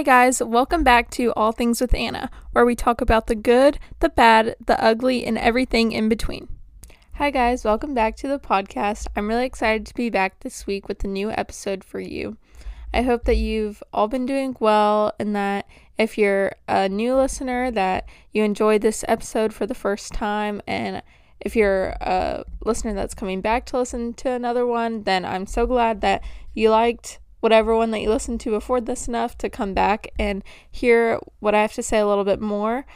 Hi, guys. Welcome back to All Things with Anna, where we talk about the good, the bad, the ugly, and everything in between. Hi, guys. Welcome back to the podcast. I'm really excited to be back this week with a new episode for you. I hope that you've all been doing well and that if you're a new listener that you enjoyed this episode for the first time and if you're a listener that's coming back to listen to another one, then I'm so glad that you liked whatever one that you listened to afford this enough to come back and hear what I have to say a little bit more.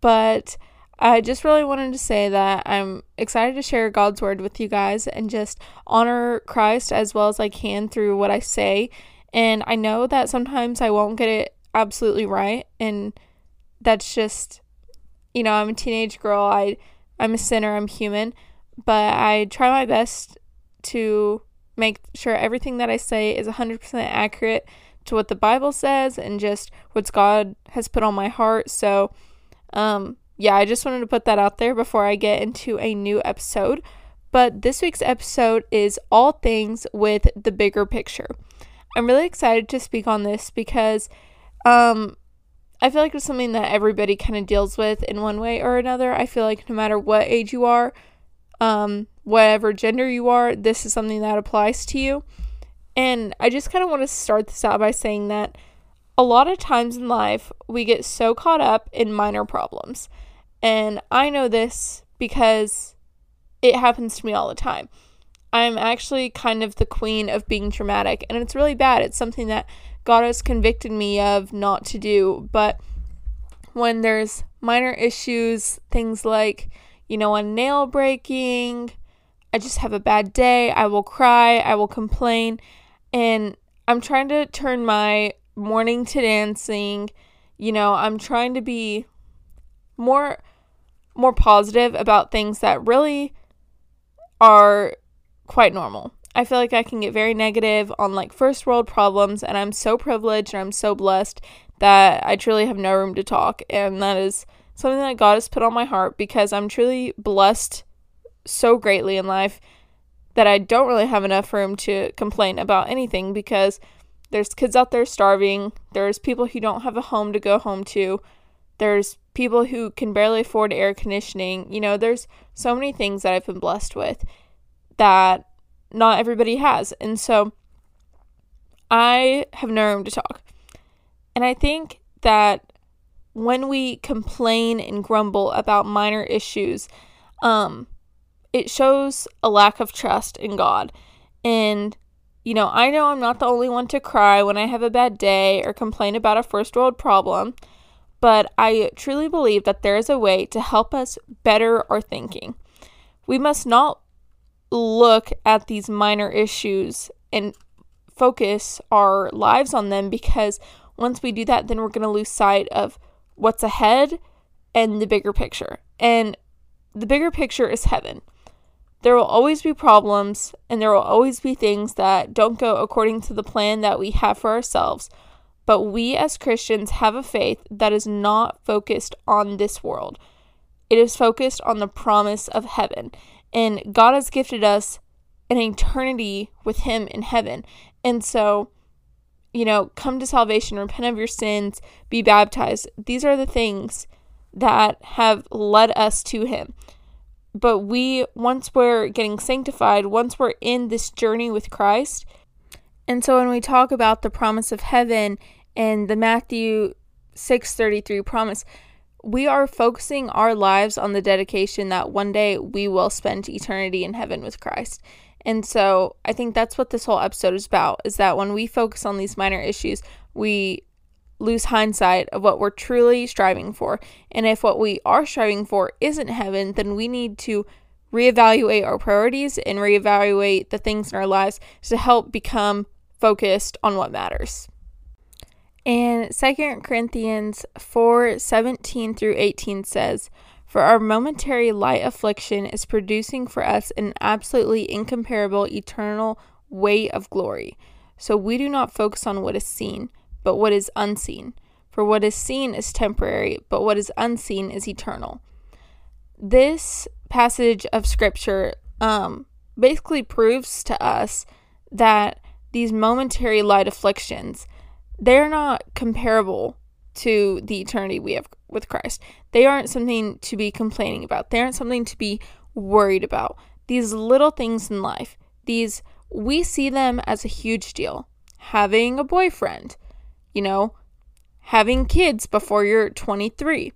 But I just really wanted to say that I'm excited to share God's word with you guys and just honor Christ as well as I can through what I say. And I know that sometimes I won't get it absolutely right and that's just you know, I'm a teenage girl. I I'm a sinner, I'm human, but I try my best to make sure everything that I say is 100% accurate to what the Bible says and just what God has put on my heart. So, um, yeah, I just wanted to put that out there before I get into a new episode. But this week's episode is all things with the bigger picture. I'm really excited to speak on this because um, I feel like it's something that everybody kind of deals with in one way or another. I feel like no matter what age you are, um, whatever gender you are, this is something that applies to you. And I just kind of want to start this out by saying that a lot of times in life, we get so caught up in minor problems. And I know this because it happens to me all the time. I'm actually kind of the queen of being dramatic, and it's really bad. It's something that God has convicted me of not to do. But when there's minor issues, things like, you know, a nail breaking, I just have a bad day. I will cry. I will complain. And I'm trying to turn my mourning to dancing. You know, I'm trying to be more more positive about things that really are quite normal. I feel like I can get very negative on like first world problems and I'm so privileged and I'm so blessed that I truly have no room to talk and that is something that God has put on my heart because I'm truly blessed so greatly in life that I don't really have enough room to complain about anything because there's kids out there starving, there's people who don't have a home to go home to, there's people who can barely afford air conditioning. You know, there's so many things that I've been blessed with that not everybody has. And so I have no room to talk. And I think that when we complain and grumble about minor issues, um, it shows a lack of trust in God. And, you know, I know I'm not the only one to cry when I have a bad day or complain about a first world problem, but I truly believe that there is a way to help us better our thinking. We must not look at these minor issues and focus our lives on them because once we do that, then we're going to lose sight of what's ahead and the bigger picture. And the bigger picture is heaven. There will always be problems and there will always be things that don't go according to the plan that we have for ourselves. But we as Christians have a faith that is not focused on this world. It is focused on the promise of heaven. And God has gifted us an eternity with Him in heaven. And so, you know, come to salvation, repent of your sins, be baptized. These are the things that have led us to Him but we once we're getting sanctified once we're in this journey with christ and so when we talk about the promise of heaven and the matthew 633 promise we are focusing our lives on the dedication that one day we will spend eternity in heaven with christ. And so i think that's what this whole episode is about is that when we focus on these minor issues we lose hindsight of what we're truly striving for. And if what we are striving for isn't heaven, then we need to reevaluate our priorities and reevaluate the things in our lives to help become focused on what matters. And 2 Corinthians 4 17 through 18 says, For our momentary light affliction is producing for us an absolutely incomparable eternal weight of glory. So we do not focus on what is seen but what is unseen. For what is seen is temporary, but what is unseen is eternal. This passage of scripture um, basically proves to us that these momentary light afflictions they're not comparable to the eternity we have with Christ. They aren't something to be complaining about. They aren't something to be worried about. These little things in life, these we see them as a huge deal. Having a boyfriend, you know, having kids before you're 23,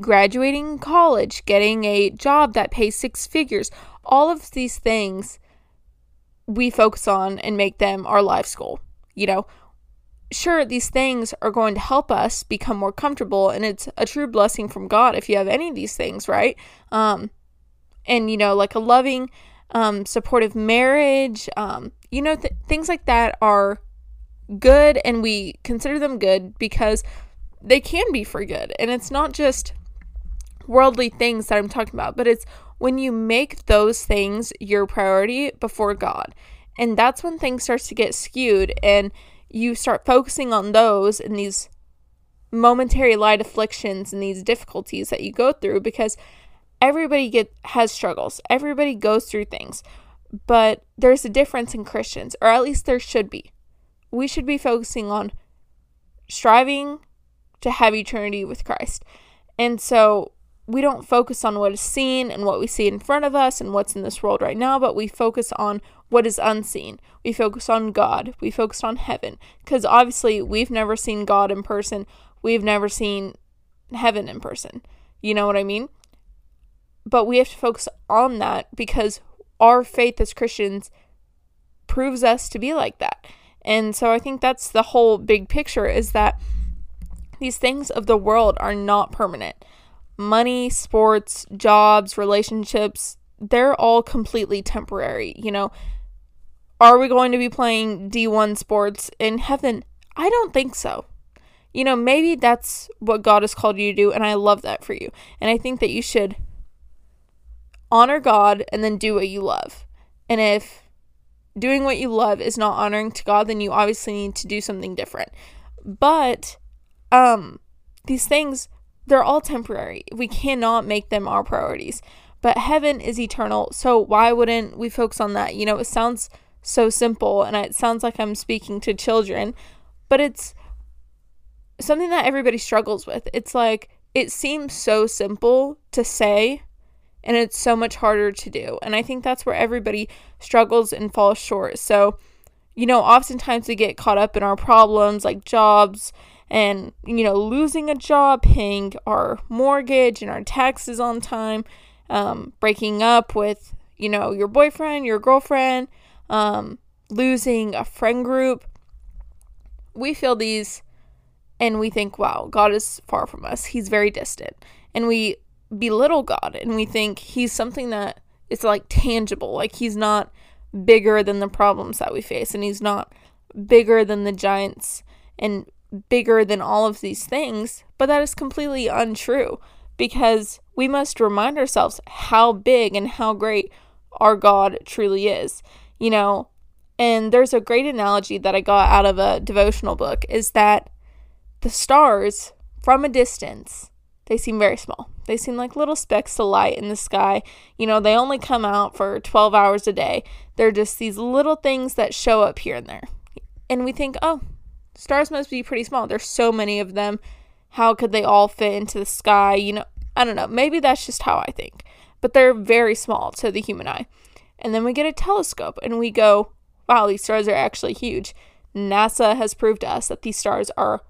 graduating college, getting a job that pays six figures, all of these things we focus on and make them our life goal. You know, sure, these things are going to help us become more comfortable, and it's a true blessing from God if you have any of these things, right? Um, and, you know, like a loving, um, supportive marriage, um, you know, th- things like that are good, and we consider them good because they can be for good. And it's not just worldly things that I'm talking about, but it's when you make those things your priority before God. And that's when things starts to get skewed and you start focusing on those and these momentary light afflictions and these difficulties that you go through because everybody get has struggles. Everybody goes through things. But there's a difference in Christians, or at least there should be. We should be focusing on striving to have eternity with Christ. And so we don't focus on what is seen and what we see in front of us and what's in this world right now, but we focus on what is unseen. We focus on God. We focus on heaven. Because obviously, we've never seen God in person. We've never seen heaven in person. You know what I mean? But we have to focus on that because our faith as Christians proves us to be like that. And so I think that's the whole big picture is that these things of the world are not permanent money, sports, jobs, relationships, they're all completely temporary. You know, are we going to be playing D1 sports in heaven? I don't think so. You know, maybe that's what God has called you to do, and I love that for you. And I think that you should honor God and then do what you love. And if doing what you love is not honoring to God, then you obviously need to do something different. But um these things they're all temporary. We cannot make them our priorities. But heaven is eternal, so why wouldn't we focus on that? You know, it sounds so simple and it sounds like I'm speaking to children, but it's something that everybody struggles with. It's like it seems so simple to say and it's so much harder to do. And I think that's where everybody struggles and falls short. So, you know, oftentimes we get caught up in our problems like jobs and you know losing a job paying our mortgage and our taxes on time um, breaking up with you know your boyfriend your girlfriend um, losing a friend group we feel these and we think wow god is far from us he's very distant and we belittle god and we think he's something that is like tangible like he's not bigger than the problems that we face and he's not bigger than the giants and bigger than all of these things, but that is completely untrue because we must remind ourselves how big and how great our God truly is. You know, and there's a great analogy that I got out of a devotional book is that the stars from a distance, they seem very small. They seem like little specks of light in the sky. You know, they only come out for 12 hours a day. They're just these little things that show up here and there. And we think, oh, stars must be pretty small. There's so many of them. How could they all fit into the sky? You know, I don't know. Maybe that's just how I think. But they're very small to the human eye. And then we get a telescope and we go, wow, these stars are actually huge. NASA has proved to us that these stars are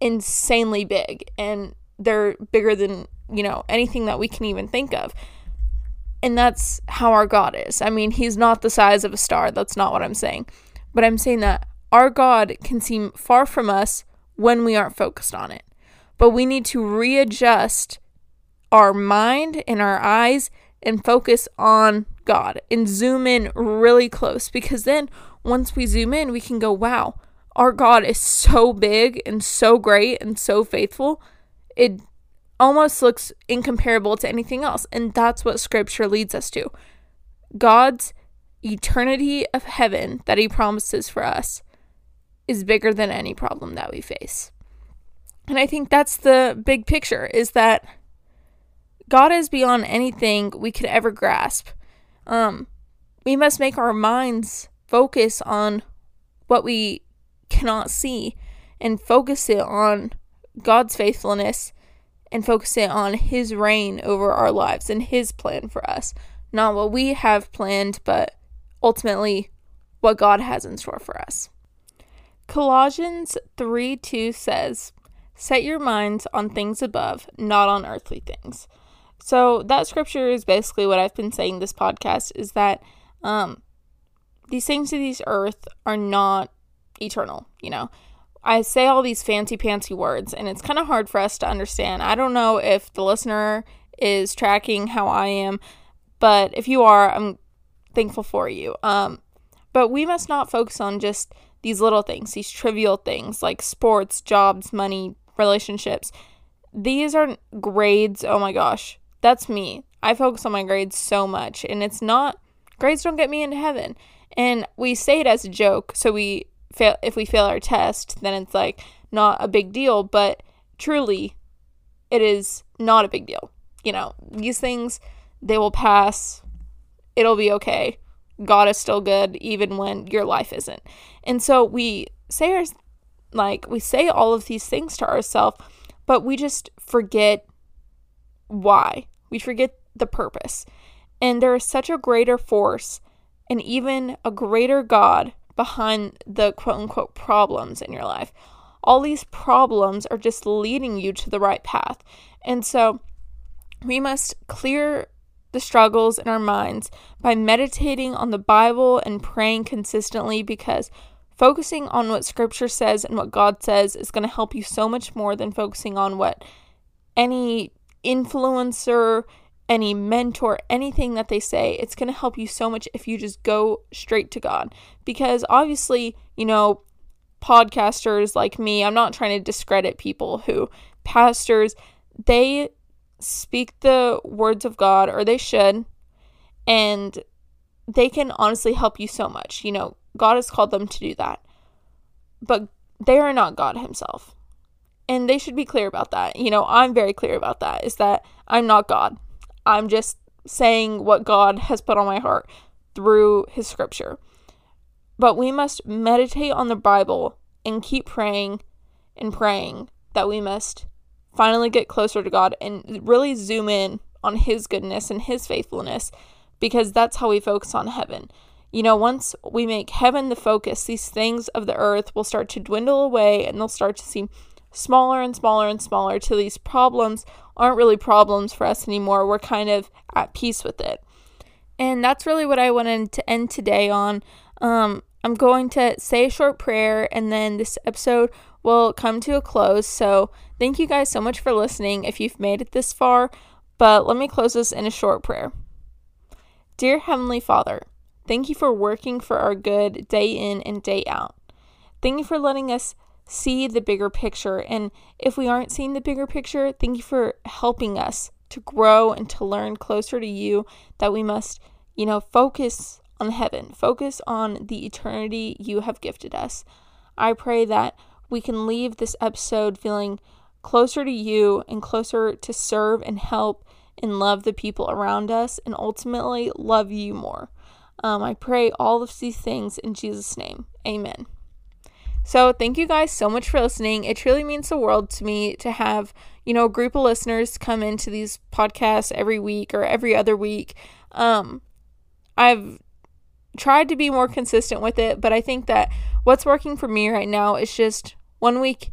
insanely big and they're bigger than, you know, anything that we can even think of. And that's how our God is. I mean, he's not the size of a star. That's not what I'm saying. But I'm saying that our God can seem far from us when we aren't focused on it. But we need to readjust our mind and our eyes and focus on God and zoom in really close because then once we zoom in, we can go, wow, our God is so big and so great and so faithful. It almost looks incomparable to anything else. And that's what scripture leads us to. God's eternity of heaven that he promises for us is bigger than any problem that we face. And I think that's the big picture is that God is beyond anything we could ever grasp. Um, we must make our minds focus on what we cannot see and focus it on God's faithfulness and focus it on His reign over our lives and His plan for us. Not what we have planned, but ultimately what God has in store for us. Colossians 3 2 says, Set your minds on things above, not on earthly things. So that scripture is basically what I've been saying this podcast is that um, these things of this earth are not eternal, you know. I say all these fancy pantsy words and it's kind of hard for us to understand. I don't know if the listener is tracking how I am, but if you are, I'm thankful for you. Um, but we must not focus on just these little things, these trivial things like sports, jobs, money, relationships. These are grades. Oh my gosh, that's me. I focus on my grades so much, and it's not grades don't get me into heaven. And we say it as a joke, so we fail if we fail our test, then it's like not a big deal, but truly it is not a big deal. You know, these things they will pass. It'll be okay. God is still good even when your life isn't. And so we say our like we say all of these things to ourselves, but we just forget why. We forget the purpose. And there is such a greater force and even a greater God behind the quote unquote problems in your life. All these problems are just leading you to the right path. And so we must clear the struggles in our minds by meditating on the Bible and praying consistently because focusing on what Scripture says and what God says is going to help you so much more than focusing on what any influencer any mentor, anything that they say, it's going to help you so much if you just go straight to God. Because obviously, you know, podcasters like me, I'm not trying to discredit people who, pastors, they speak the words of God, or they should, and they can honestly help you so much. You know, God has called them to do that. But they are not God Himself. And they should be clear about that. You know, I'm very clear about that, is that I'm not God. I'm just saying what God has put on my heart through His scripture. But we must meditate on the Bible and keep praying and praying that we must finally get closer to God and really zoom in on His goodness and His faithfulness because that's how we focus on heaven. You know, once we make heaven the focus, these things of the earth will start to dwindle away and they'll start to seem smaller and smaller and smaller till these problems aren't really problems for us anymore. We're kind of at peace with it. And that's really what I wanted to end today on. Um, I'm going to say a short prayer and then this episode will come to a close. So, thank you guys so much for listening if you've made it this far. But let me close this in a short prayer. Dear Heavenly Father, thank you for working for our good day in and day out. Thank you for letting us see the bigger picture. And if we aren't seeing the bigger picture, thank you for helping us to grow and to learn closer to you that we must, you know, focus on heaven, focus on the eternity you have gifted us. I pray that we can leave this episode feeling closer to you and closer to serve and help and love the people around us and ultimately love you more. Um, I pray all of these things in Jesus' name. Amen. So, thank you guys so much for listening. It truly means the world to me to have, you know, a group of listeners come into these podcasts every week or every other week. Um, I've tried to be more consistent with it, but I think that what's working for me right now is just one week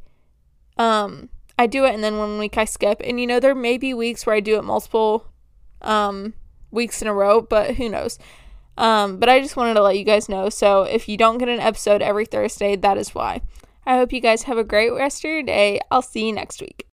um I do it and then one week I skip. And you know, there may be weeks where I do it multiple um weeks in a row, but who knows. Um, but I just wanted to let you guys know. So if you don't get an episode every Thursday, that is why. I hope you guys have a great rest of your day. I'll see you next week.